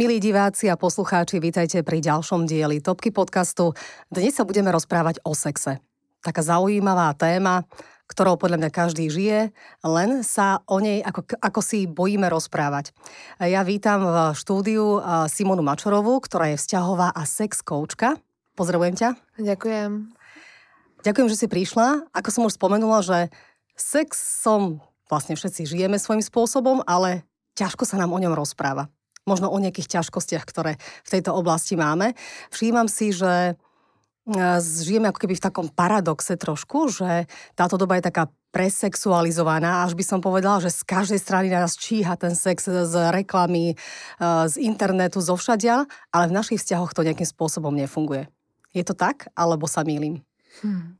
Milí diváci a poslucháči, vítajte pri ďalšom dieli Topky podcastu. Dnes sa budeme rozprávať o sexe. Taká zaujímavá téma, ktorou podľa mňa každý žije, len sa o nej ako, ako si bojíme rozprávať. Ja vítam v štúdiu Simonu Mačorovú, ktorá je vzťahová a sex coachka. Pozdravujem ťa. Ďakujem. Ďakujem, že si prišla. Ako som už spomenula, že sexom vlastne všetci žijeme svojím spôsobom, ale ťažko sa nám o ňom rozpráva možno o nejakých ťažkostiach, ktoré v tejto oblasti máme. Všímam si, že e, žijeme ako keby v takom paradoxe trošku, že táto doba je taká presexualizovaná, až by som povedala, že z každej strany nás číha ten sex z reklamy, e, z internetu, zo všadia, ale v našich vzťahoch to nejakým spôsobom nefunguje. Je to tak, alebo sa mýlim? Hmm.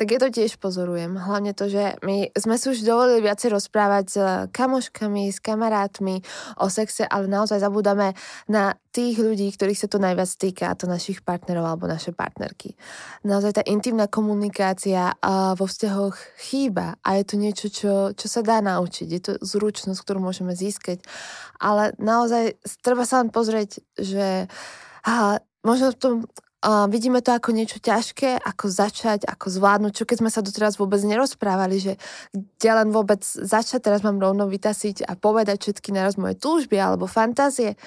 Tak ja to tiež pozorujem. Hlavne to, že my sme si už dovolili viacej rozprávať s kamoškami, s kamarátmi o sexe, ale naozaj zabudáme na tých ľudí, ktorých sa to najviac týka, a to našich partnerov alebo naše partnerky. Naozaj tá intimná komunikácia vo vzťahoch chýba a je to niečo, čo, čo sa dá naučiť. Je to zručnosť, ktorú môžeme získať. Ale naozaj treba sa len pozrieť, že a možno v tom Uh, vidíme to ako niečo ťažké, ako začať, ako zvládnuť, čo keď sme sa doteraz vôbec nerozprávali, že kde len vôbec začať, teraz mám rovno vytasiť a povedať všetky naraz moje túžby alebo fantázie.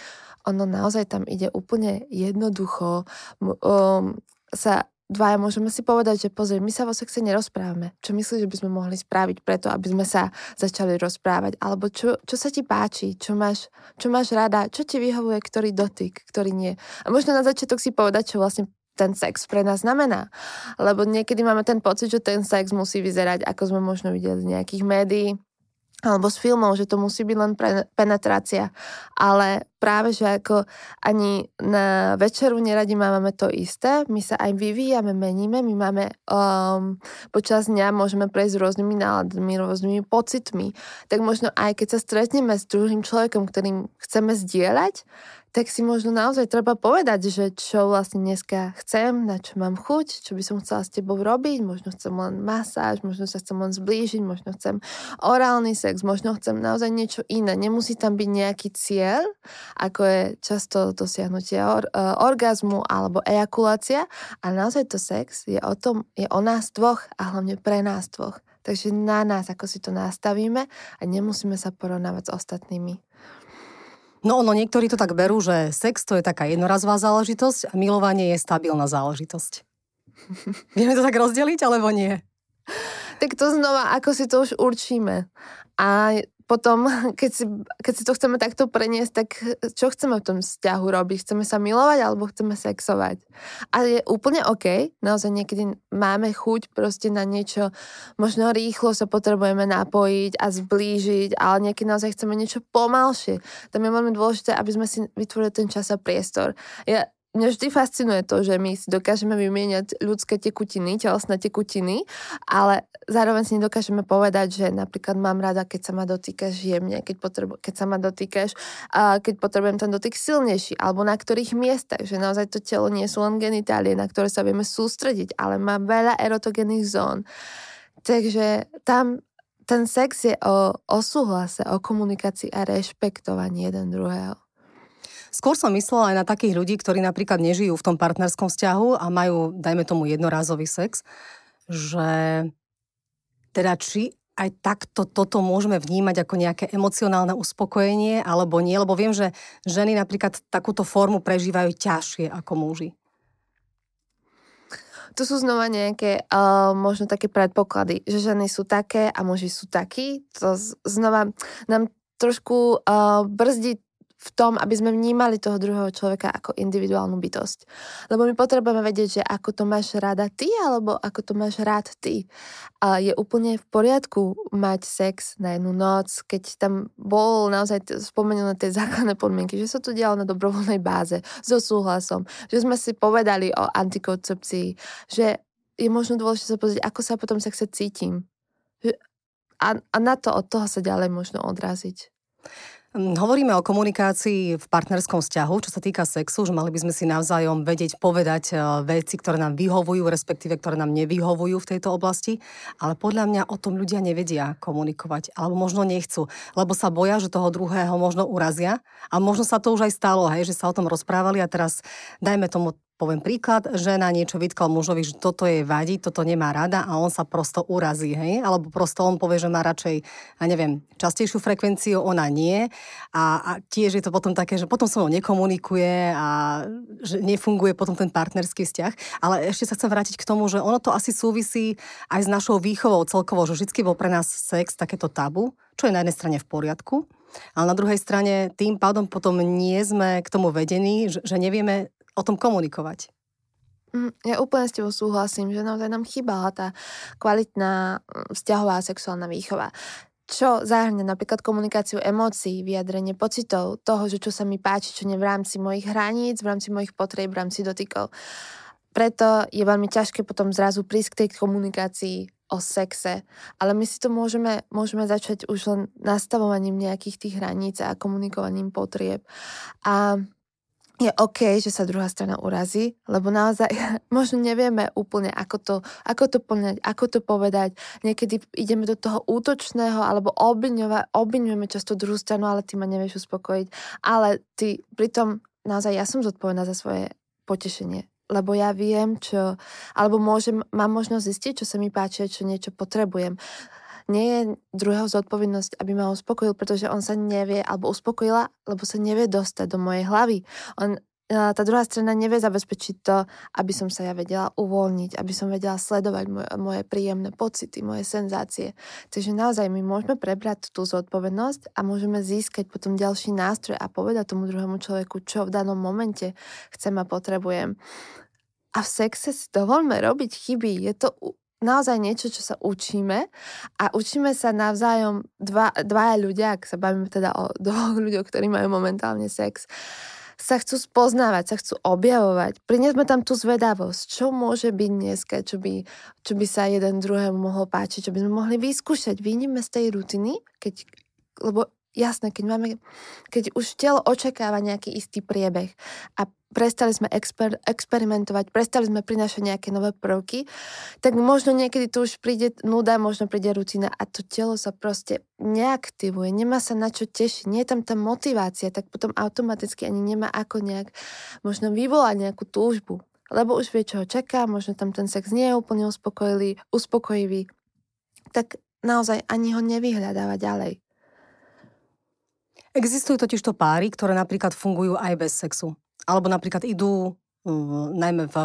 Ono naozaj tam ide úplne jednoducho um, sa dvaja môžeme si povedať, že pozri, my sa vo sexe nerozprávame. Čo myslíš, že by sme mohli spraviť preto, aby sme sa začali rozprávať? Alebo čo, čo sa ti páči? Čo máš, čo máš rada? Čo ti vyhovuje? Ktorý dotyk? Ktorý nie? A možno na začiatok si povedať, čo vlastne ten sex pre nás znamená. Lebo niekedy máme ten pocit, že ten sex musí vyzerať, ako sme možno videli z nejakých médií, alebo z filmov, že to musí byť len pre, penetrácia. Ale práve, že ako ani na večeru neradi máme to isté, my sa aj vyvíjame, meníme, my máme um, počas dňa môžeme prejsť rôznymi náladmi, rôznymi pocitmi. Tak možno aj keď sa stretneme s druhým človekom, ktorým chceme zdieľať, tak si možno naozaj treba povedať, že čo vlastne dneska chcem, na čo mám chuť, čo by som chcela s tebou robiť, možno chcem len masáž, možno sa chcem len zblížiť, možno chcem orálny sex, možno chcem naozaj niečo iné. Nemusí tam byť nejaký cieľ, ako je často dosiahnutie or, uh, orgazmu alebo ejakulácia, ale naozaj to sex je o tom, je o nás dvoch a hlavne pre nás dvoch. Takže na nás, ako si to nastavíme a nemusíme sa porovnávať s ostatnými. No ono, niektorí to tak berú, že sex to je taká jednorazová záležitosť a milovanie je stabilná záležitosť. Vieme to tak rozdeliť, alebo nie? Tak to znova, ako si to už určíme. A potom, keď si, keď si to chceme takto preniesť, tak čo chceme v tom vzťahu robiť? Chceme sa milovať alebo chceme sexovať? A je úplne OK, naozaj niekedy máme chuť proste na niečo, možno rýchlo sa potrebujeme napojiť a zblížiť, ale niekedy naozaj chceme niečo pomalšie. Tam je veľmi dôležité, aby sme si vytvorili ten čas a priestor. Ja mňa vždy fascinuje to, že my si dokážeme vymieňať ľudské tekutiny, telesné tekutiny, ale zároveň si nedokážeme povedať, že napríklad mám rada, keď sa ma dotýkaš jemne, keď, potrebu- keď sa ma dotýkaš, a keď potrebujem ten dotyk silnejší, alebo na ktorých miestach, že naozaj to telo nie sú len genitálie, na ktoré sa vieme sústrediť, ale má veľa erotogénnych zón. Takže tam ten sex je o, o súhlase, o komunikácii a rešpektovaní jeden druhého. Skôr som myslela aj na takých ľudí, ktorí napríklad nežijú v tom partnerskom vzťahu a majú, dajme tomu, jednorázový sex, že teda či aj takto toto môžeme vnímať ako nejaké emocionálne uspokojenie, alebo nie, lebo viem, že ženy napríklad takúto formu prežívajú ťažšie ako muži. Tu sú znova nejaké uh, možno také predpoklady, že ženy sú také a muži sú takí. To znova nám trošku uh, brzdí v tom, aby sme vnímali toho druhého človeka ako individuálnu bytosť. Lebo my potrebujeme vedieť, že ako to máš rada ty, alebo ako to máš rád ty. A je úplne v poriadku mať sex na jednu noc, keď tam bol naozaj spomenuté tie základné podmienky, že sa to dialo na dobrovoľnej báze, so súhlasom, že sme si povedali o antikoncepcii, že je možno dôležité sa pozrieť, ako sa potom sexe cítim. A, a na to od toho sa ďalej možno odraziť. Hm, hovoríme o komunikácii v partnerskom vzťahu, čo sa týka sexu, že mali by sme si navzájom vedieť povedať e, veci, ktoré nám vyhovujú, respektíve ktoré nám nevyhovujú v tejto oblasti, ale podľa mňa o tom ľudia nevedia komunikovať, alebo možno nechcú, lebo sa boja, že toho druhého možno urazia. A možno sa to už aj stalo, hej, že sa o tom rozprávali a teraz dajme tomu poviem príklad, žena niečo vytkal mužovi, že toto je vadí, toto nemá rada a on sa prosto urazí, hej? Alebo prosto on povie, že má radšej, ja neviem, častejšiu frekvenciu, ona nie. A, a tiež je to potom také, že potom sa mnou nekomunikuje a že nefunguje potom ten partnerský vzťah. Ale ešte sa chcem vrátiť k tomu, že ono to asi súvisí aj s našou výchovou celkovo, že vždy bol pre nás sex takéto tabu, čo je na jednej strane v poriadku, ale na druhej strane tým pádom potom nie sme k tomu vedení, že, že nevieme o tom komunikovať. Mm, ja úplne s tebou súhlasím, že naozaj nám chýbala tá kvalitná mm, vzťahová sexuálna výchova čo zahrňa napríklad komunikáciu emócií, vyjadrenie pocitov, toho, že čo sa mi páči, čo nie v rámci mojich hraníc, v rámci mojich potrieb, v rámci dotykov. Preto je veľmi ťažké potom zrazu prísť k tej komunikácii o sexe, ale my si to môžeme, môžeme začať už len nastavovaním nejakých tých hraníc a komunikovaním potrieb. A je OK, že sa druhá strana urazí, lebo naozaj možno nevieme úplne, ako to, ako to poňať, ako to povedať. Niekedy ideme do toho útočného alebo obviňujeme často druhú stranu, ale ty ma nevieš uspokojiť. Ale ty pritom naozaj ja som zodpovedná za svoje potešenie lebo ja viem, čo, alebo môžem, mám možnosť zistiť, čo sa mi páči, čo niečo potrebujem nie je druhého zodpovednosť, aby ma uspokojil, pretože on sa nevie, alebo uspokojila, lebo sa nevie dostať do mojej hlavy. On, tá druhá strana nevie zabezpečiť to, aby som sa ja vedela uvoľniť, aby som vedela sledovať moje, moje príjemné pocity, moje senzácie. Takže naozaj my môžeme prebrať tú zodpovednosť a môžeme získať potom ďalší nástroj a povedať tomu druhému človeku, čo v danom momente chcem a potrebujem. A v sexe si dovolme robiť chyby. Je to naozaj niečo, čo sa učíme a učíme sa navzájom dva, dvaja ľudia, ak sa bavíme teda o dvoch ľuďoch, ktorí majú momentálne sex, sa chcú spoznávať, sa chcú objavovať. Priniesme tam tú zvedavosť, čo môže byť dneska, čo by, čo by sa jeden druhému mohlo páčiť, čo by sme mohli vyskúšať. Vyjdeme z tej rutiny, keď, lebo jasné, keď máme, keď už telo očakáva nejaký istý priebeh a prestali sme exper- experimentovať, prestali sme prinášať nejaké nové prvky, tak možno niekedy tu už príde nuda, možno príde rutina a to telo sa proste neaktivuje, nemá sa na čo tešiť, nie je tam tá motivácia, tak potom automaticky ani nemá ako nejak možno vyvolať nejakú túžbu, lebo už vie, čo ho čaká, možno tam ten sex nie je úplne uspokojivý, uspokojivý, tak naozaj ani ho nevyhľadáva ďalej. Existujú totižto páry, ktoré napríklad fungujú aj bez sexu. Alebo napríklad idú najmä v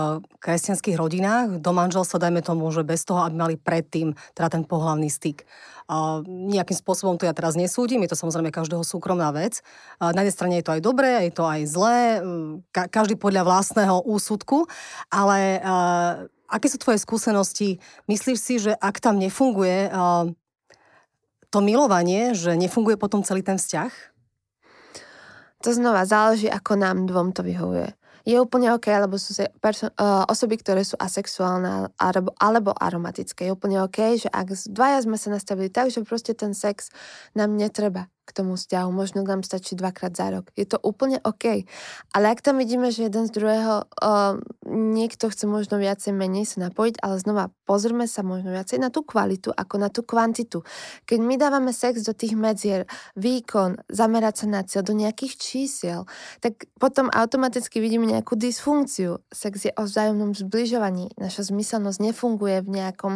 kresťanských rodinách, do manželstva, dajme tomu, že bez toho, aby mali predtým teda ten pohlavný styk. A nejakým spôsobom to ja teraz nesúdim, je to samozrejme každého súkromná vec. A na jednej strane je to aj dobré, je to aj zlé, ka- každý podľa vlastného úsudku, ale a, aké sú tvoje skúsenosti? Myslíš si, že ak tam nefunguje a, to milovanie, že nefunguje potom celý ten vzťah? To znova záleží, ako nám dvom to vyhovuje. Je úplne OK, alebo sú perso- uh, osoby, ktoré sú asexuálne alebo, alebo aromatické. Je úplne OK, že ak dvaja sme sa nastavili tak, že proste ten sex nám netreba k tomu vzťahu. Možno nám stačí dvakrát za rok. Je to úplne OK. Ale ak tam vidíme, že jeden z druhého uh, niekto chce možno viacej menej sa napojiť, ale znova pozrime sa možno viacej na tú kvalitu ako na tú kvantitu. Keď my dávame sex do tých medzier, výkon, zamerať sa na cieľ, do nejakých čísiel, tak potom automaticky vidíme nejakú dysfunkciu. Sex je o vzájomnom zbližovaní. Naša zmyselnosť nefunguje v nejakom,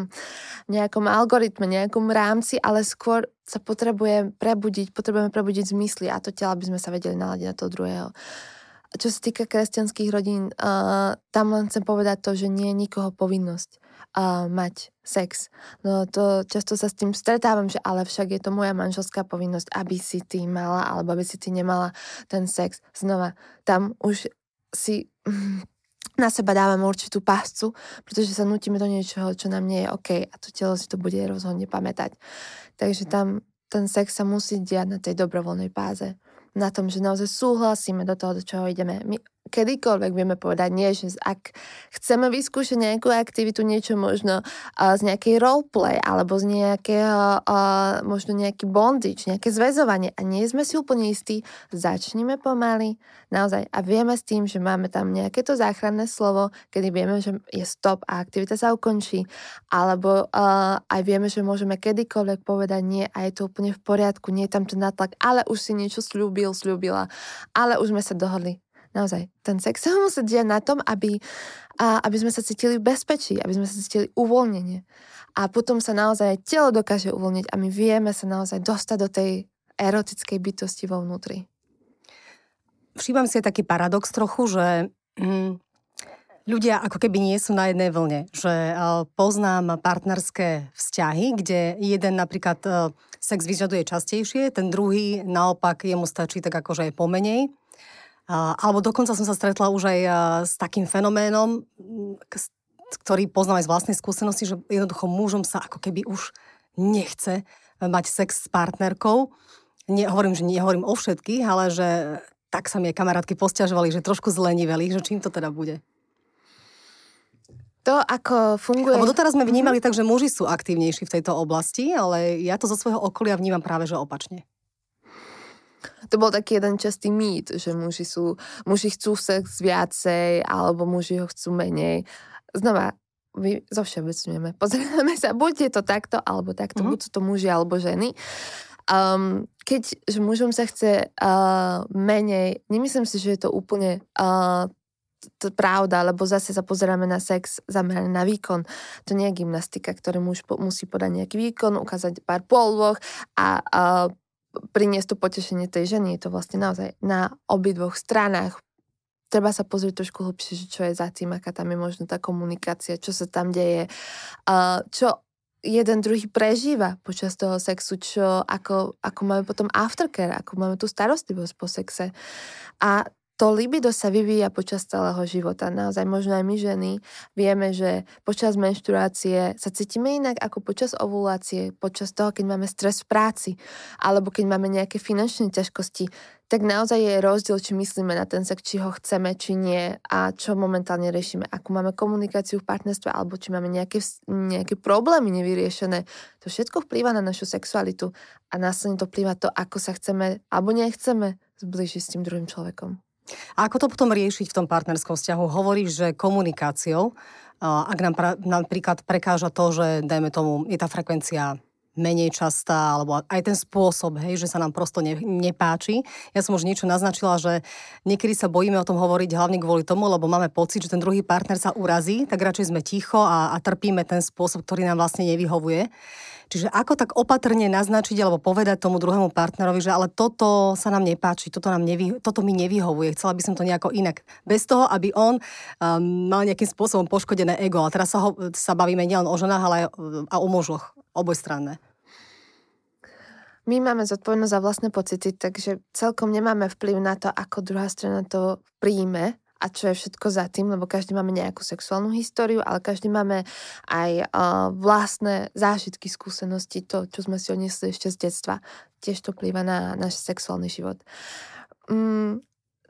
nejakom algoritme, nejakom rámci, ale skôr sa potrebuje prebudiť, potrebujeme prebudiť zmysly a to telo, aby sme sa vedeli naladiť na toho druhého. Čo sa týka kresťanských rodín, uh, tam len chcem povedať to, že nie je nikoho povinnosť uh, mať sex. No to často sa s tým stretávam, že ale však je to moja manželská povinnosť, aby si ty mala alebo aby si ty nemala ten sex. Znova, tam už si na seba dávame určitú páscu, pretože sa nutíme do niečoho, čo nám nie je OK a to telo si to bude rozhodne pamätať. Takže tam ten sex sa musí diať na tej dobrovoľnej páze. Na tom, že naozaj súhlasíme do toho, do čoho ideme. My kedykoľvek vieme povedať nie, že ak chceme vyskúšať nejakú aktivitu, niečo možno uh, z nejakej roleplay alebo z nejakého, uh, možno nejaký bondage, nejaké zväzovanie a nie sme si úplne istí, začneme pomaly, naozaj. A vieme s tým, že máme tam nejaké to záchranné slovo, kedy vieme, že je stop a aktivita sa ukončí, alebo uh, aj vieme, že môžeme kedykoľvek povedať nie a je to úplne v poriadku, nie je tam ten natlak, ale už si niečo slúbil, slúbila, ale už sme sa dohodli naozaj, ten sex sa musí diať na tom, aby, a, aby sme sa cítili v bezpečí, aby sme sa cítili uvoľnenie. A potom sa naozaj telo dokáže uvoľniť a my vieme sa naozaj dostať do tej erotickej bytosti vo vnútri. Všímam si taký paradox trochu, že mm, ľudia ako keby nie sú na jednej vlne. Že uh, poznám partnerské vzťahy, kde jeden napríklad uh, sex vyžaduje častejšie, ten druhý naopak jemu stačí tak akože aj pomenej. Alebo dokonca som sa stretla už aj s takým fenoménom, ktorý poznám aj z vlastnej skúsenosti, že jednoducho mužom sa ako keby už nechce mať sex s partnerkou. Nie, hovorím, že nehovorím o všetkých, ale že tak sa mi aj kamarátky posťažovali, že trošku zleniveli, že čím to teda bude. To, ako funguje... Lebo doteraz sme vnímali mm-hmm. tak, že muži sú aktívnejší v tejto oblasti, ale ja to zo svojho okolia vnímam práve, že opačne. To bol taký jeden častý mýt, že muži, sú, muži chcú sex viacej, alebo muži ho chcú menej. Znova, my zovšeobecňujeme. Pozrieme sa, buď je to takto, alebo takto, mm-hmm. buď sú to muži, alebo ženy. Um, keď že mužom sa chce uh, menej, nemyslím si, že je to úplne uh, to pravda, lebo zase sa pozeráme na sex zameraný na výkon. To nie je gymnastika, ktorý muž po, musí podať nejaký výkon, ukázať pár polvoch a, a priniesť to potešenie tej ženy. Je to vlastne naozaj na obidvoch stranách. Treba sa pozrieť trošku hlbšie, čo je za tým, aká tam je možno tá komunikácia, čo sa tam deje, čo jeden druhý prežíva počas toho sexu, čo, ako, ako máme potom aftercare, ako máme tú starostlivosť po sexe. A to libido sa vyvíja počas celého života. Naozaj možno aj my ženy vieme, že počas menštruácie sa cítime inak ako počas ovulácie, počas toho, keď máme stres v práci, alebo keď máme nejaké finančné ťažkosti, tak naozaj je rozdiel, či myslíme na ten sex, či ho chceme, či nie a čo momentálne riešime. Ako máme komunikáciu v partnerstve, alebo či máme nejaké, nejaké problémy nevyriešené. To všetko vplýva na našu sexualitu a následne to vplýva to, ako sa chceme alebo nechceme zbližiť s tým druhým človekom. A ako to potom riešiť v tom partnerskom vzťahu? Hovoríš, že komunikáciou, ak nám pra, napríklad prekáža to, že dajme tomu, je tá frekvencia menej častá, alebo aj ten spôsob, hej, že sa nám prosto ne, nepáči. Ja som už niečo naznačila, že niekedy sa bojíme o tom hovoriť hlavne kvôli tomu, lebo máme pocit, že ten druhý partner sa urazí, tak radšej sme ticho a, a trpíme ten spôsob, ktorý nám vlastne nevyhovuje. Čiže ako tak opatrne naznačiť alebo povedať tomu druhému partnerovi, že ale toto sa nám nepáči, toto, nám nevy, toto mi nevyhovuje, chcela by som to nejako inak. Bez toho, aby on um, mal nejakým spôsobom poškodené ego. A teraz sa, ho, sa bavíme nielen o ženách, ale aj a o mužoch, obojstranné. My máme zodpovednosť za vlastné pocity, takže celkom nemáme vplyv na to, ako druhá strana to príjme a čo je všetko za tým, lebo každý máme nejakú sexuálnu históriu, ale každý máme aj uh, vlastné zážitky, skúsenosti, to, čo sme si odnesli ešte z detstva. Tiež to plýva na náš sexuálny život. Um,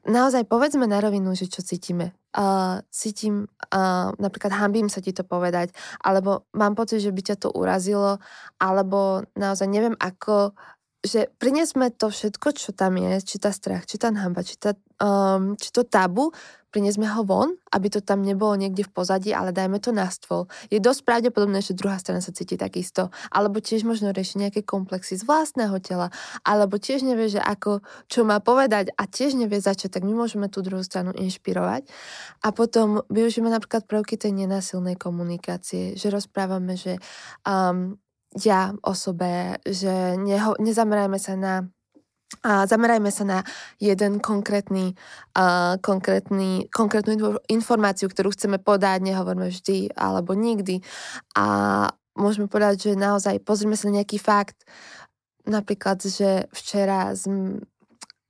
naozaj povedzme na rovinu, že čo cítime. Uh, cítim, uh, napríklad hambím sa ti to povedať, alebo mám pocit, že by ťa to urazilo, alebo naozaj neviem ako že priniesme to všetko, čo tam je, či tá strach, či tá hamba, či, tá, um, či to tabu, priniesme ho von, aby to tam nebolo niekde v pozadí, ale dajme to na stôl. Je dosť pravdepodobné, že druhá strana sa cíti takisto. Alebo tiež možno rieši nejaké komplexy z vlastného tela, alebo tiež nevie, že ako, čo má povedať a tiež nevie začať, tak my môžeme tú druhú stranu inšpirovať. A potom využijeme napríklad prvky tej nenásilnej komunikácie, že rozprávame, že um, ja o že neho, nezamerajme sa na a zamerajme sa na jeden konkrétny, uh, konkrétny, konkrétnu informáciu, ktorú chceme podať, nehovoríme vždy alebo nikdy. A môžeme povedať, že naozaj pozrime sa na nejaký fakt, napríklad, že včera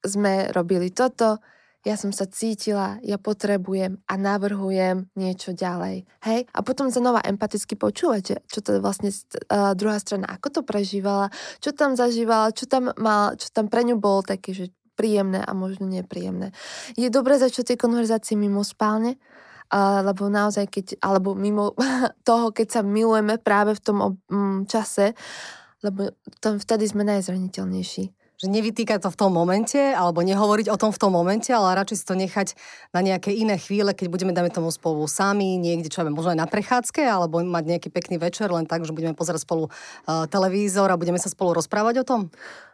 sme robili toto, ja som sa cítila, ja potrebujem a navrhujem niečo ďalej. Hej? A potom znova empaticky počúvať, čo to vlastne uh, druhá strana, ako to prežívala, čo tam zažívala, čo tam mal, čo tam pre ňu bolo také, že príjemné a možno nepríjemné. Je dobré začať tie konverzácie mimo spálne, lebo naozaj keď, alebo mimo toho, keď sa milujeme práve v tom čase, lebo tam vtedy sme najzraniteľnejší že nevytýkať to v tom momente, alebo nehovoriť o tom v tom momente, ale radšej si to nechať na nejaké iné chvíle, keď budeme, dáme tomu spolu sami, niekde, čo viem, možno aj na prechádzke, alebo mať nejaký pekný večer, len tak, že budeme pozerať spolu uh, televízor a budeme sa spolu rozprávať o tom?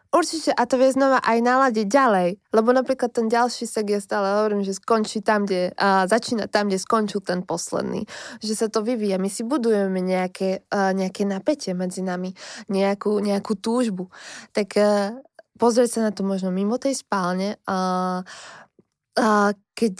Určite a to vie znova aj naladiť ďalej, lebo napríklad ten ďalší sek je stále hovorím, že skončí tam, kde a začína tam, kde skončil ten posledný. Že sa to vyvíja. My si budujeme nejaké, a, nejaké napätie medzi nami, nejakú, nejakú túžbu. Tak a, pozrieť sa na to možno mimo tej spálne a, a keď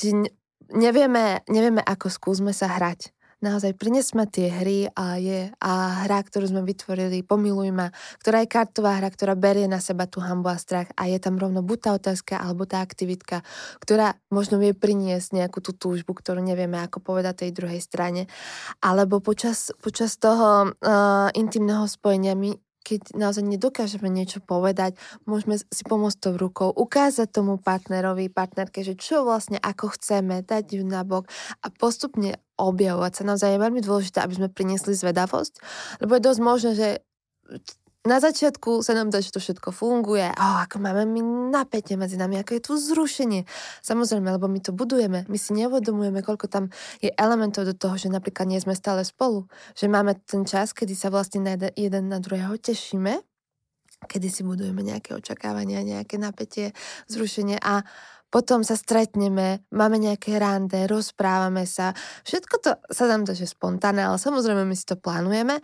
nevieme, nevieme, ako skúsme sa hrať naozaj prinesme tie hry a je a hra, ktorú sme vytvorili, pomiluj ktorá je kartová hra, ktorá berie na seba tú hambu a strach a je tam rovno buď tá otázka alebo tá aktivitka, ktorá možno vie priniesť nejakú tú túžbu, ktorú nevieme ako povedať tej druhej strane. Alebo počas, počas toho uh, intimného spojenia my keď naozaj nedokážeme niečo povedať, môžeme si pomôcť tou rukou, ukázať tomu partnerovi, partnerke, že čo vlastne ako chceme, dať ju na bok a postupne objavovať sa. Naozaj je veľmi dôležité, aby sme priniesli zvedavosť, lebo je dosť možné, že na začiatku sa nám dá, že to všetko funguje, oh, ako máme my napätie medzi nami, ako je tu zrušenie. Samozrejme, lebo my to budujeme, my si neuvedomujeme, koľko tam je elementov do toho, že napríklad nie sme stále spolu, že máme ten čas, kedy sa vlastne na jeden na druhého tešíme, kedy si budujeme nejaké očakávania, nejaké napätie, zrušenie. A potom sa stretneme, máme nejaké rande, rozprávame sa. Všetko to sa nám to, že spontánne, ale samozrejme my si to plánujeme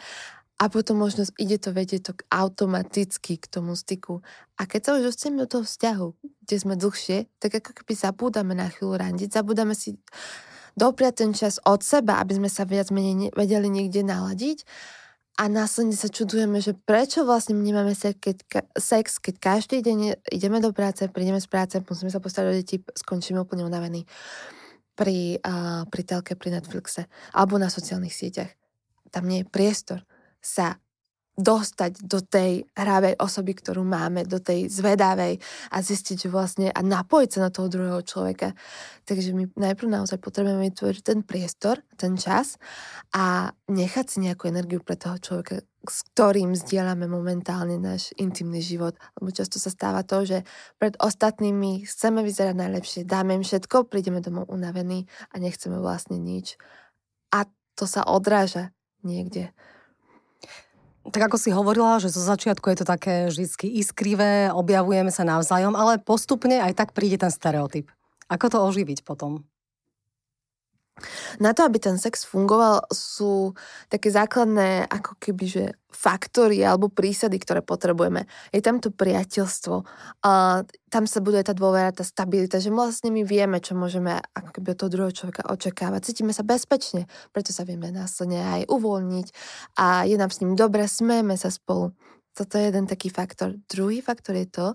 a potom možno ide to vedieť to automaticky k tomu styku. A keď sa už dostaneme do toho vzťahu, kde sme dlhšie, tak ako keby zabúdame na chvíľu randiť, zabúdame si dopriať ten čas od seba, aby sme sa viac menej vedeli niekde naladiť a následne sa čudujeme, že prečo vlastne nemáme sex sex, keď každý deň ideme do práce, prídeme z práce, musíme sa postarať o deti, skončíme úplne unavení pri, uh, pri telke, pri Netflixe alebo na sociálnych sieťach. Tam nie je priestor sa dostať do tej hravej osoby, ktorú máme, do tej zvedavej a zistiť, vlastne a napojiť sa na toho druhého človeka. Takže my najprv naozaj potrebujeme vytvoriť ten priestor, ten čas a nechať si nejakú energiu pre toho človeka, s ktorým zdieľame momentálne náš intimný život. Lebo často sa stáva to, že pred ostatnými chceme vyzerať najlepšie, dáme im všetko, prídeme domov unavení a nechceme vlastne nič. A to sa odráža niekde tak ako si hovorila, že zo začiatku je to také vždy iskrivé, objavujeme sa navzájom, ale postupne aj tak príde ten stereotyp. Ako to oživiť potom? Na to, aby ten sex fungoval, sú také základné ako keby, že faktory alebo prísady, ktoré potrebujeme. Je tam to priateľstvo, a tam sa buduje tá dôvera, tá stabilita, že vlastne my vieme, čo môžeme ako keby od toho druhého človeka očakávať. Cítime sa bezpečne, preto sa vieme následne aj uvoľniť a je nám s ním dobre, smejeme sa spolu. Toto je jeden taký faktor. Druhý faktor je to,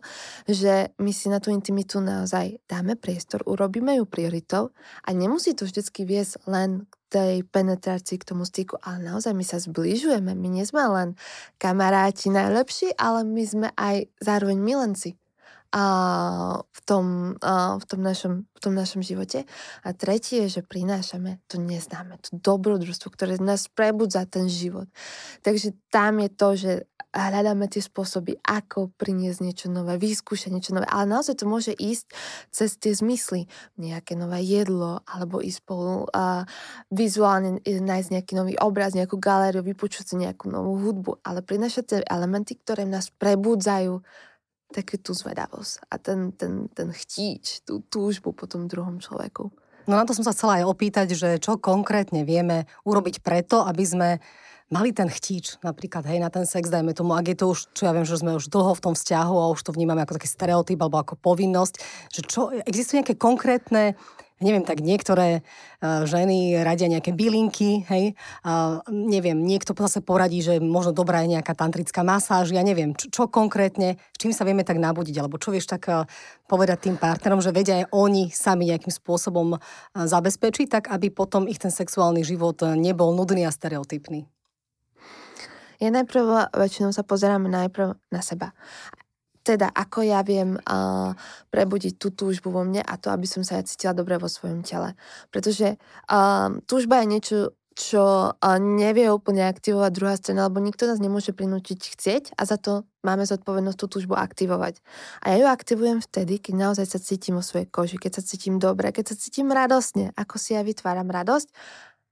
že my si na tú intimitu naozaj dáme priestor, urobíme ju prioritou a nemusí to vždycky viesť len k tej penetrácii, k tomu styku, ale naozaj my sa zbližujeme. My nie sme len kamaráti najlepší, ale my sme aj zároveň milenci a v, tom, a v, tom našom, v tom našom živote. A tretie je, že prinášame to neznáme, to dobrodružstvo, ktoré nás prebudza ten život. Takže tam je to, že hľadáme tie spôsoby, ako priniesť niečo nové, vyskúšať niečo nové. Ale naozaj to môže ísť cez tie zmysly. Nejaké nové jedlo, alebo ísť spolu a vizuálne nájsť nejaký nový obraz, nejakú galériu, vypočuť si nejakú novú hudbu. Ale prinašať tie elementy, ktoré nás prebudzajú takú tú zvedavosť a ten, ten, ten chtíč, tú túžbu po tom druhom človeku. No na to som sa chcela aj opýtať, že čo konkrétne vieme urobiť preto, aby sme mali ten chtíč, napríklad, hej, na ten sex, dajme tomu, ak je to už, čo ja viem, že sme už dlho v tom vzťahu a už to vnímame ako taký stereotyp alebo ako povinnosť, že čo, existujú nejaké konkrétne neviem, tak niektoré uh, ženy radia nejaké bylinky, hej, uh, neviem, niekto zase poradí, že možno dobrá je nejaká tantrická masáž, ja neviem, čo, čo konkrétne, s čím sa vieme tak nabudiť, alebo čo vieš tak uh, povedať tým partnerom, že vedia aj oni sami nejakým spôsobom uh, zabezpečiť, tak aby potom ich ten sexuálny život nebol nudný a stereotypný. Ja najprv väčšinou sa pozerám najprv na seba. Teda ako ja viem uh, prebudiť tú túžbu vo mne a to, aby som sa ja cítila dobre vo svojom tele. Pretože uh, túžba je niečo, čo uh, nevie úplne aktivovať druhá strana, lebo nikto nás nemôže prinútiť chcieť a za to máme zodpovednosť tú túžbu aktivovať. A ja ju aktivujem vtedy, keď naozaj sa cítim o svojej koži, keď sa cítim dobre, keď sa cítim radosne, ako si ja vytváram radosť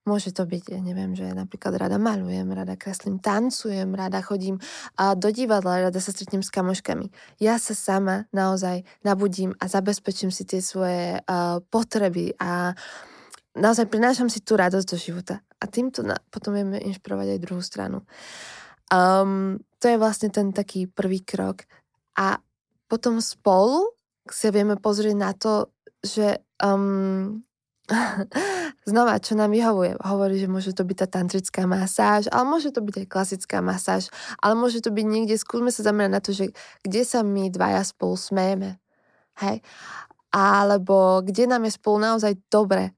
Môže to byť, ja neviem, že napríklad rada malujem, rada kreslím, tancujem, rada chodím do divadla, rada sa stretnem s kamoškami. Ja sa sama naozaj nabudím a zabezpečím si tie svoje uh, potreby a naozaj prinášam si tú radosť do života. A týmto na, potom vieme inšpirovať aj druhú stranu. Um, to je vlastne ten taký prvý krok. A potom spolu sa vieme pozrieť na to, že um, Znova, čo nám vyhovuje? Hovorí, že môže to byť tá tantrická masáž, ale môže to byť aj klasická masáž, ale môže to byť niekde, skúsme sa zamerať na to, že kde sa my dvaja spolu smejeme. Hej? Alebo kde nám je spolu naozaj dobre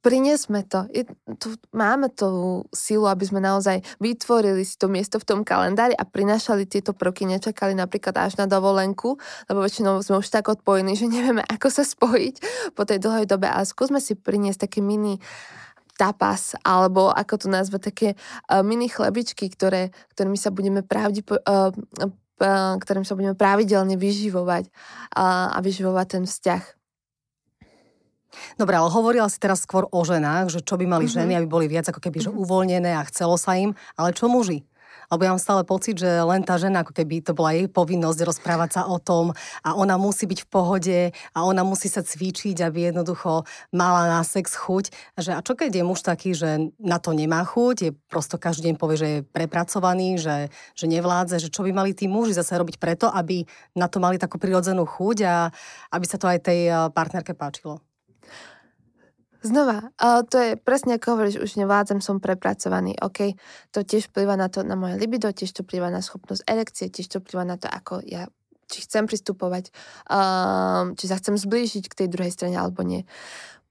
priniesme to. Je, to. Máme tú silu, aby sme naozaj vytvorili si to miesto v tom kalendári a prinašali tieto prvky, nečakali napríklad až na dovolenku, lebo väčšinou sme už tak odpojení, že nevieme, ako sa spojiť po tej dlhej dobe, ale skúsme si priniesť také mini tapas, alebo ako to nazve, také uh, mini chlebičky, ktoré, ktorými sa budeme pravdi, uh, uh, ktorým sa budeme pravidelne vyživovať a vyživovať ten vzťah. Dobre, ale hovorila si teraz skôr o ženách, že čo by mali mm-hmm. ženy, aby boli viac ako keby že mhm. uvoľnené a chcelo sa im, ale čo muži? Lebo ja mám stále pocit, že len tá žena, ako keby to bola jej povinnosť rozprávať sa o tom a ona musí byť v pohode a ona musí sa cvičiť, aby jednoducho mala na sex chuť. Že, a čo keď je muž taký, že na to nemá chuť, je prosto každý deň povie, že je prepracovaný, že, že nevládze, že čo by mali tí muži zase robiť preto, aby na to mali takú prirodzenú chuť a aby sa to aj tej partnerke páčilo. Znova, uh, to je presne ako hovoríš, už nevládzem, som prepracovaný, OK, to tiež vplyva na to, na moje libido, tiež to vplyva na schopnosť erekcie, tiež to vplyva na to, ako ja, či chcem pristupovať, uh, či sa chcem zblížiť k tej druhej strane alebo nie.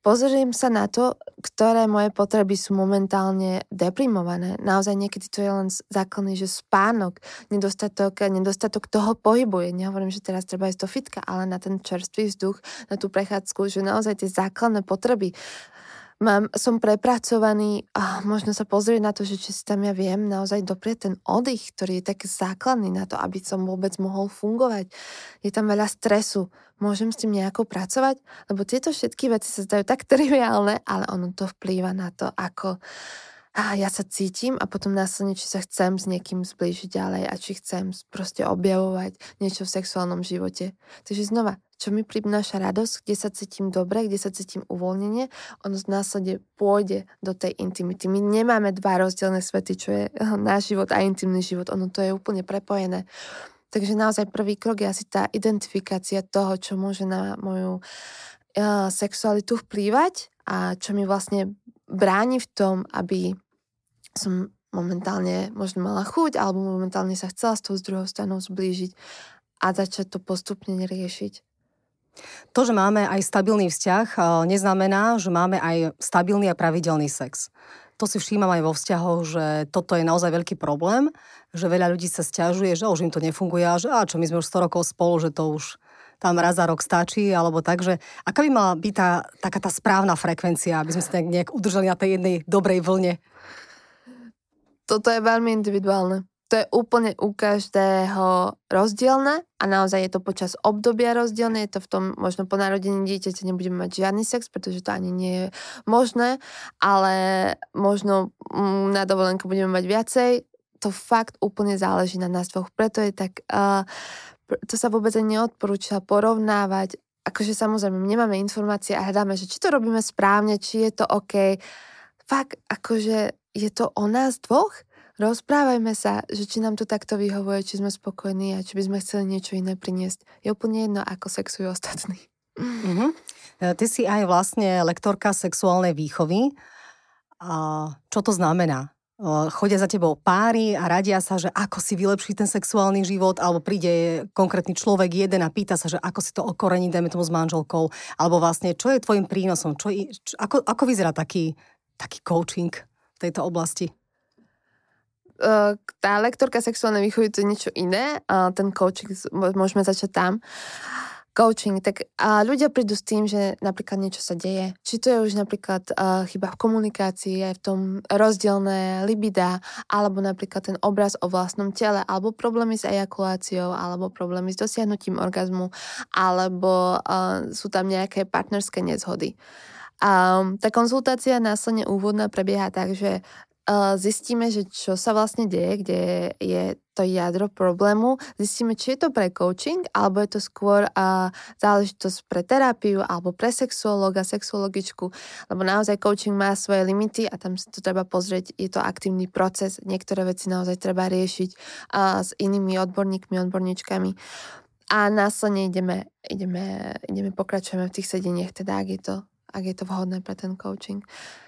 Pozriem sa na to, ktoré moje potreby sú momentálne deprimované. Naozaj niekedy to je len základný, že spánok, nedostatok, nedostatok toho pohybu. Ja nehovorím, že teraz treba ísť do fitka, ale na ten čerstvý vzduch, na tú prechádzku, že naozaj tie základné potreby mám, som prepracovaný a možno sa pozrieť na to, že či si tam ja viem naozaj doprieť ten oddych, ktorý je tak základný na to, aby som vôbec mohol fungovať. Je tam veľa stresu. Môžem s tým nejako pracovať? Lebo tieto všetky veci sa zdajú tak triviálne, ale ono to vplýva na to, ako a ja sa cítim a potom následne, či sa chcem s niekým zblížiť ďalej a či chcem proste objavovať niečo v sexuálnom živote. Takže znova, čo mi prináša radosť, kde sa cítim dobre, kde sa cítim uvoľnenie, ono následne pôjde do tej intimity. My nemáme dva rozdielne svety, čo je náš život a intimný život. Ono to je úplne prepojené. Takže naozaj prvý krok je asi tá identifikácia toho, čo môže na moju uh, sexualitu vplývať a čo mi vlastne bráni v tom, aby som momentálne možno mala chuť alebo momentálne sa chcela s tou druhou stranou zblížiť a začať to postupne riešiť. To, že máme aj stabilný vzťah, eh, neznamená, že máme aj stabilný a pravidelný sex. To si všímam aj vo vzťahoch, že toto je naozaj veľký problém, že veľa ľudí sa stiažuje, že už im to nefunguje a že a čo my sme už 100 rokov spolu, že to už tam raz za rok stačí, alebo tak, že aká by mala byť tá, taká tá správna frekvencia, aby sme sa nejak udržali na tej jednej dobrej vlne? toto je veľmi individuálne. To je úplne u každého rozdielne a naozaj je to počas obdobia rozdielne. Je to v tom, možno po narodení dieťaťa nebudeme mať žiadny sex, pretože to ani nie je možné, ale možno mm, na dovolenku budeme mať viacej. To fakt úplne záleží na nás dvoch. Preto je tak, uh, to sa vôbec neodporúča porovnávať. Akože samozrejme, nemáme informácie a hľadáme, že či to robíme správne, či je to OK. Fakt, akože je to o nás dvoch? Rozprávajme sa, že či nám to takto vyhovuje, či sme spokojní a či by sme chceli niečo iné priniesť. Je úplne jedno, ako sexujú ostatní. Mm-hmm. Ty si aj vlastne lektorka sexuálnej výchovy. Čo to znamená? Chodia za tebou páry a radia sa, že ako si vylepšiť ten sexuálny život, alebo príde konkrétny človek jeden a pýta sa, že ako si to okorení, dajme tomu s manželkou, alebo vlastne, čo je tvojim prínosom, čo, čo, ako, ako vyzerá taký, taký coaching? v tejto oblasti? Tá lektorka sexuálnej výchovy to je niečo iné, uh, ten coaching, môžeme začať tam coaching, tak a ľudia prídu s tým, že napríklad niečo sa deje. Či to je už napríklad uh, chyba v komunikácii, aj v tom rozdielne libida, alebo napríklad ten obraz o vlastnom tele, alebo problémy s ejakuláciou, alebo problémy s dosiahnutím orgazmu, alebo uh, sú tam nejaké partnerské nezhody. A tá konzultácia následne úvodná prebieha tak, že zistíme, že čo sa vlastne deje, kde je to jadro problému, zistíme, či je to pre coaching, alebo je to skôr uh, záležitosť pre terapiu, alebo pre sexuologa, sexuologičku, lebo naozaj coaching má svoje limity a tam si to treba pozrieť, je to aktívny proces, niektoré veci naozaj treba riešiť uh, s inými odborníkmi, odborníčkami. A následne ideme, ideme, ideme pokračujeme v tých sedeniach, teda ak je to, ak je to vhodné pre ten coaching.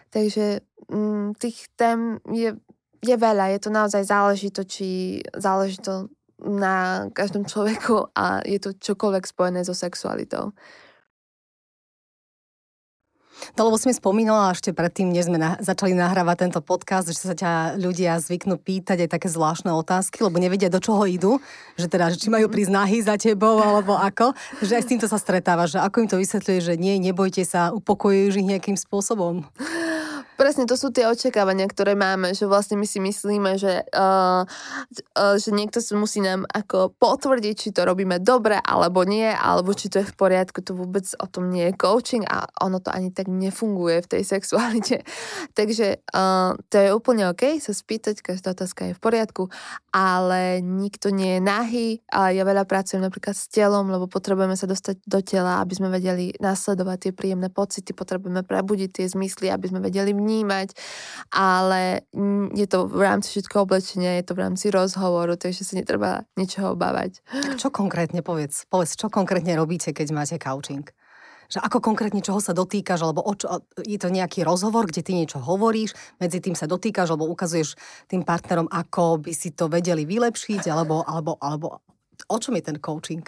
Takže mm, tých tém je, je veľa, je to naozaj záleží to, či záleží to na každom človeku a je to čokoľvek spojené so sexualitou. No lebo si mi spomínala ešte predtým, než sme na, začali nahrávať tento podcast, že sa ťa ľudia zvyknú pýtať aj také zvláštne otázky, lebo nevedia, do čoho idú, že teda, že či majú prísť nahy za tebou, alebo ako, že aj s týmto sa stretáva, že ako im to vysvetľuje, že nie, nebojte sa, upokojujú ich nejakým spôsobom. Presne, to sú tie očakávania, ktoré máme, že vlastne my si myslíme, že, uh, uh, že niekto si musí nám ako potvrdiť, či to robíme dobre alebo nie, alebo či to je v poriadku, to vôbec o tom nie je coaching a ono to ani tak nefunguje v tej sexualite. Takže uh, to je úplne OK sa spýtať, každá otázka je v poriadku, ale nikto nie je nahý a ja veľa pracujem napríklad s telom, lebo potrebujeme sa dostať do tela, aby sme vedeli nasledovať tie príjemné pocity, potrebujeme prebudiť tie zmysly, aby sme vedeli vnímať, ale je to v rámci všetko oblečenia, je to v rámci rozhovoru, takže sa netreba ničoho obávať. Tak čo konkrétne povedz? Povedz, čo konkrétne robíte, keď máte coaching? že ako konkrétne čoho sa dotýkaš, alebo o čo, je to nejaký rozhovor, kde ty niečo hovoríš, medzi tým sa dotýkaš, alebo ukazuješ tým partnerom, ako by si to vedeli vylepšiť, alebo, alebo, alebo o čom je ten coaching?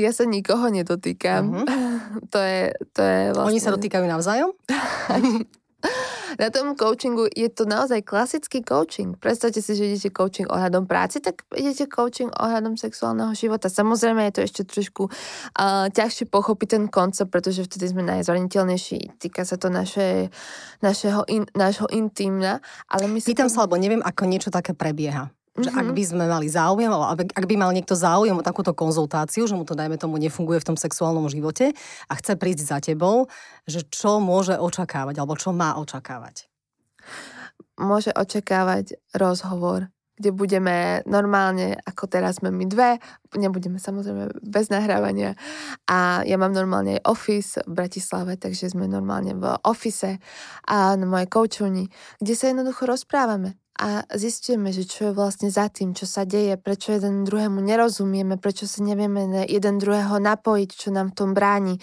Ja sa nikoho nedotýkam. Uh-huh. to je, to je vlastne... Oni sa dotýkajú navzájom? Na tom coachingu je to naozaj klasický coaching. Predstavte si, že idete coaching ohľadom práci, tak idete coaching ohľadom sexuálneho života. Samozrejme je to ešte trošku uh, ťažšie pochopiť ten koncept, pretože vtedy sme najzraniteľnejší. Týka sa to naše, našeho, in, intimna. Ale my Pýtam sa, to... sa, lebo neviem, ako niečo také prebieha. Že mm-hmm. ak by sme mali záujem, alebo ak by mal niekto záujem o takúto konzultáciu, že mu to, dajme tomu, nefunguje v tom sexuálnom živote a chce prísť za tebou, že čo môže očakávať, alebo čo má očakávať? Môže očakávať rozhovor, kde budeme normálne, ako teraz sme my dve, nebudeme samozrejme bez nahrávania. A ja mám normálne aj office v Bratislave, takže sme normálne v office a na mojej koučovni, kde sa jednoducho rozprávame a zistíme, že čo je vlastne za tým, čo sa deje, prečo jeden druhému nerozumieme, prečo sa nevieme jeden druhého napojiť, čo nám v tom bráni.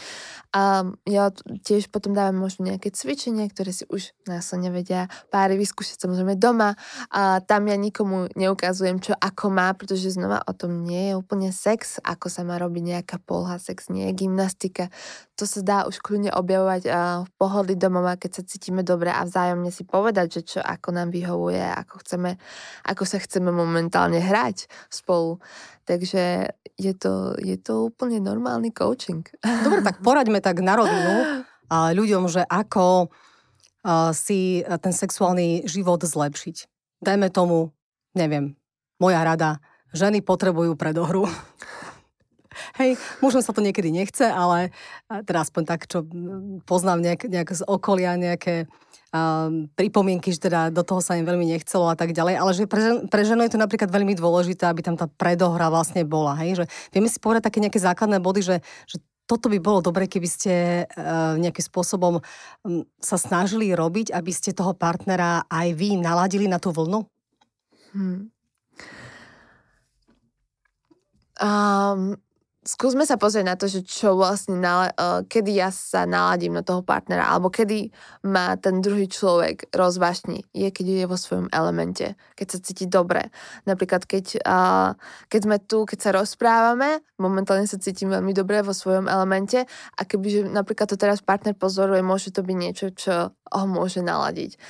A ja tiež potom dávam možno nejaké cvičenie, ktoré si už následne vedia páry vyskúšať samozrejme doma a tam ja nikomu neukazujem, čo ako má, pretože znova o tom nie je úplne sex, ako sa má robiť nejaká polha, sex nie je gymnastika. To sa dá už kľudne objavovať v pohodli domova, keď sa cítime dobre a vzájomne si povedať, že čo ako nám vyhovuje ako, chceme, ako sa chceme momentálne hrať spolu. Takže je to, je to úplne normálny coaching. Dobre, tak poraďme tak na rovinu ľuďom, že ako si ten sexuálny život zlepšiť. Dajme tomu, neviem, moja rada, ženy potrebujú predohru. Hej, možno sa to niekedy nechce, ale teda aspoň tak, čo poznám nejak, nejak z okolia, nejaké um, pripomienky, že teda do toho sa im veľmi nechcelo a tak ďalej, ale že pre, pre ženu je to napríklad veľmi dôležité, aby tam tá predohra vlastne bola, hej, že vieme si povedať také nejaké základné body, že, že toto by bolo dobre, keby ste uh, nejakým spôsobom um, sa snažili robiť, aby ste toho partnera aj vy naladili na tú vlnu? Hmm. Um, skúsme sa pozrieť na to, že čo vlastne, nala- uh, kedy ja sa naladím na toho partnera, alebo kedy ma ten druhý človek rozvášni, je keď je vo svojom elemente, keď sa cíti dobre. Napríklad, keď, uh, keď sme tu, keď sa rozprávame, momentálne sa cítim veľmi dobre vo svojom elemente a kebyže napríklad to teraz partner pozoruje, môže to byť niečo, čo ho môže naladiť.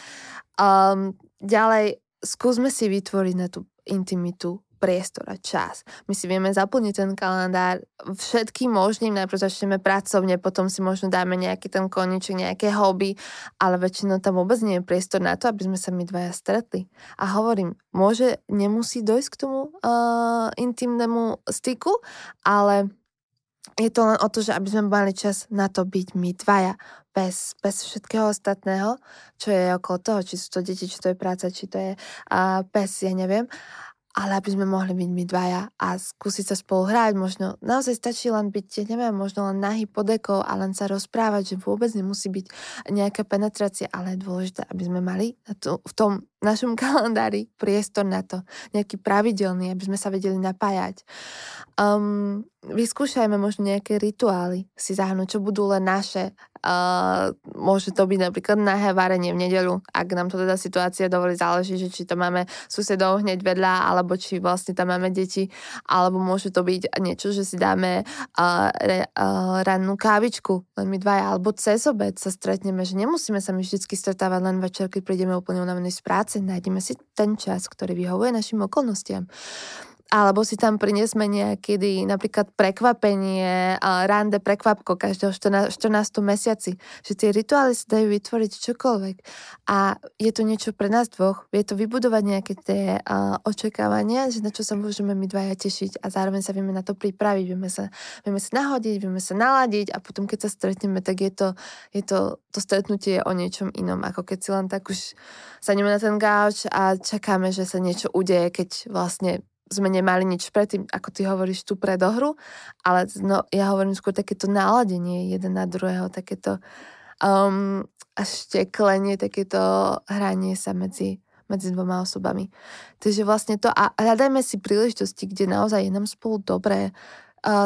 Um, ďalej, skúsme si vytvoriť na tú intimitu priestor a čas. My si vieme zaplniť ten kalendár všetkým možným, najprv začneme pracovne, potom si možno dáme nejaký ten koniček, nejaké hobby, ale väčšinou tam vôbec nie je priestor na to, aby sme sa my dvaja stretli. A hovorím, môže, nemusí dojsť k tomu uh, intimnému styku, ale je to len o to, že aby sme mali čas na to byť my dvaja, bez, bez všetkého ostatného, čo je okolo toho, či sú to deti, či to je práca, či to je uh, pes, ja neviem ale aby sme mohli byť my dvaja a skúsiť sa spolu hrať, možno naozaj stačí len byť, neviem, možno len nahý podeko a len sa rozprávať, že vôbec nemusí byť nejaká penetrácia, ale je dôležité, aby sme mali v tom našom kalendári priestor na to, nejaký pravidelný, aby sme sa vedeli napájať. Um, vyskúšajme možno nejaké rituály si zahrnúť, čo budú len naše Uh, môže to byť napríklad nahé varenie v nedelu, ak nám to teda situácia dovolí, záleží, že či to máme susedov hneď vedľa, alebo či vlastne tam máme deti, alebo môže to byť niečo, že si dáme uh, re, uh, rannú kávičku, len my dvaja, alebo cez obed sa stretneme, že nemusíme sa my vždy stretávať len večer, keď prídeme úplne unavení z práce, nájdeme si ten čas, ktorý vyhovuje našim okolnostiam. Alebo si tam priniesme niekedy napríklad prekvapenie, rande prekvapko každého 14, 14. mesiaci. Že tie rituály sa dajú vytvoriť čokoľvek. A je to niečo pre nás dvoch. Je to vybudovať nejaké tie uh, očakávania, že na čo sa môžeme my dvaja tešiť a zároveň sa vieme na to pripraviť, vieme sa, vieme sa nahodiť, vieme sa naladiť a potom keď sa stretneme, tak je to, je to, to stretnutie o niečom inom, ako keď si len tak už sadneme na ten gauč a čakáme, že sa niečo udeje, keď vlastne sme nemali nič predtým, ako ty hovoríš tú predohru, ale no, ja hovorím skôr takéto náladenie jeden na druhého, takéto um, šteklenie, takéto hranie sa medzi, medzi dvoma osobami. Takže vlastne to a hľadajme si príležitosti, kde naozaj je nám spolu dobré,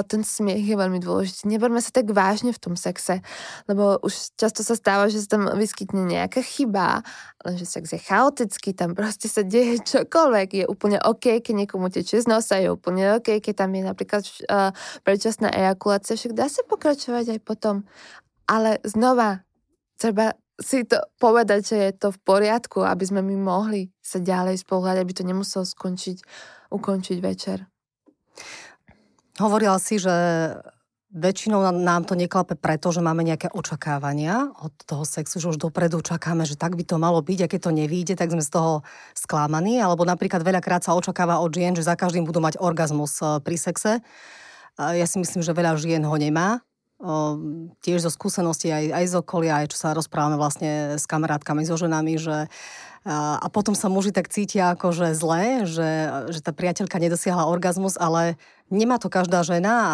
ten smiech je veľmi dôležitý. Neberme sa tak vážne v tom sexe, lebo už často sa stáva, že sa tam vyskytne nejaká chyba, lenže sex je chaotický, tam proste sa deje čokoľvek. Je úplne OK, keď niekomu tečie z nosa, je úplne OK, keď tam je napríklad uh, predčasná ejakulácia, však dá sa pokračovať aj potom. Ale znova, treba si to povedať, že je to v poriadku, aby sme my mohli sa ďalej spoluhľadať, aby to nemuselo skončiť, ukončiť večer. Hovorila si, že väčšinou nám to neklape preto, že máme nejaké očakávania od toho sexu, že už dopredu čakáme, že tak by to malo byť a keď to nevíde, tak sme z toho sklamaní. Alebo napríklad veľakrát sa očakáva od žien, že za každým budú mať orgazmus e, pri sexe. Ja si myslím, že veľa žien ho nemá. Tiež zo skúseností aj, aj z okolia, aj čo sa rozprávame vlastne s kamarátkami, so ženami, že a potom sa muži tak cítia ako, že zle, že, že tá priateľka nedosiahla orgazmus, ale nemá to každá žena a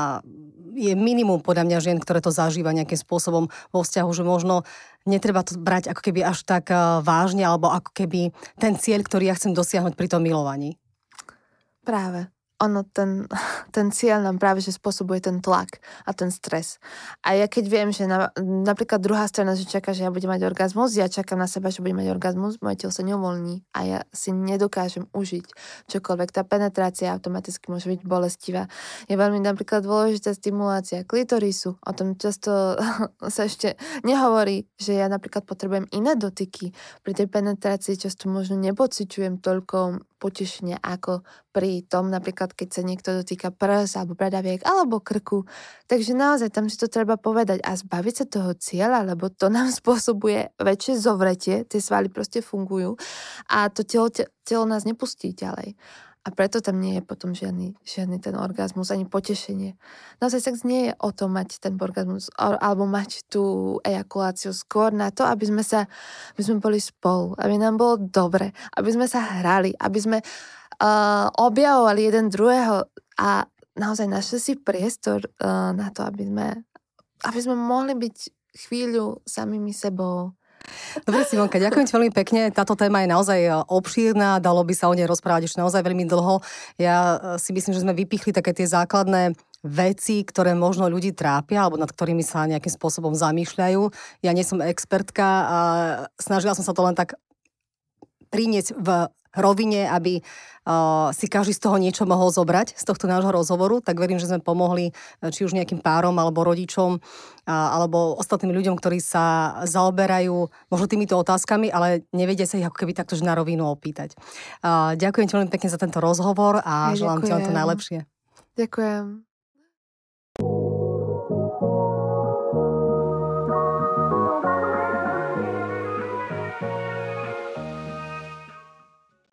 je minimum podľa mňa žien, ktoré to zažíva nejakým spôsobom vo vzťahu, že možno netreba to brať ako keby až tak vážne, alebo ako keby ten cieľ, ktorý ja chcem dosiahnuť pri tom milovaní. Práve ono, ten, ten cieľ nám práve, že spôsobuje ten tlak a ten stres. A ja keď viem, že na, napríklad druhá strana, že čaká, že ja budem mať orgazmus, ja čakám na seba, že budem mať orgazmus, moje telo sa neuvoľní a ja si nedokážem užiť čokoľvek. Tá penetrácia automaticky môže byť bolestivá. Je veľmi napríklad dôležitá stimulácia klitorisu. O tom často sa ešte nehovorí, že ja napríklad potrebujem iné dotyky. Pri tej penetrácii často možno nepociťujem toľko potešenia ako pri tom napríklad, keď sa niekto dotýka prs alebo bradaviek alebo krku. Takže naozaj tam si to treba povedať a zbaviť sa toho cieľa, lebo to nám spôsobuje väčšie zovretie, tie svaly proste fungujú a to telo, telo nás nepustí ďalej. A preto tam nie je potom žiadny, žiadny ten orgazmus, ani potešenie. Naozaj sex nie je o tom mať ten orgazmus alebo mať tú ejakuláciu. Skôr na to, aby sme sa, aby sme boli spolu, aby nám bolo dobre, aby sme sa hrali, aby sme uh, objavovali jeden druhého. A naozaj našli si priestor uh, na to, aby sme, aby sme mohli byť chvíľu samými sebou, Dobre, Simonka, ďakujem ti veľmi pekne. Táto téma je naozaj e, obšírna, dalo by sa o nej rozprávať ešte naozaj veľmi dlho. Ja e, si myslím, že sme vypichli také tie základné veci, ktoré možno ľudí trápia alebo nad ktorými sa nejakým spôsobom zamýšľajú. Ja nie som expertka a snažila som sa to len tak priniesť v rovine, aby uh, si každý z toho niečo mohol zobrať z tohto nášho rozhovoru, tak verím, že sme pomohli či už nejakým párom alebo rodičom uh, alebo ostatným ľuďom, ktorí sa zaoberajú možno týmito otázkami, ale nevedia sa ich ako keby takto na rovinu opýtať. Uh, ďakujem ti veľmi pekne za tento rozhovor a ja želám ti len to najlepšie. Ďakujem.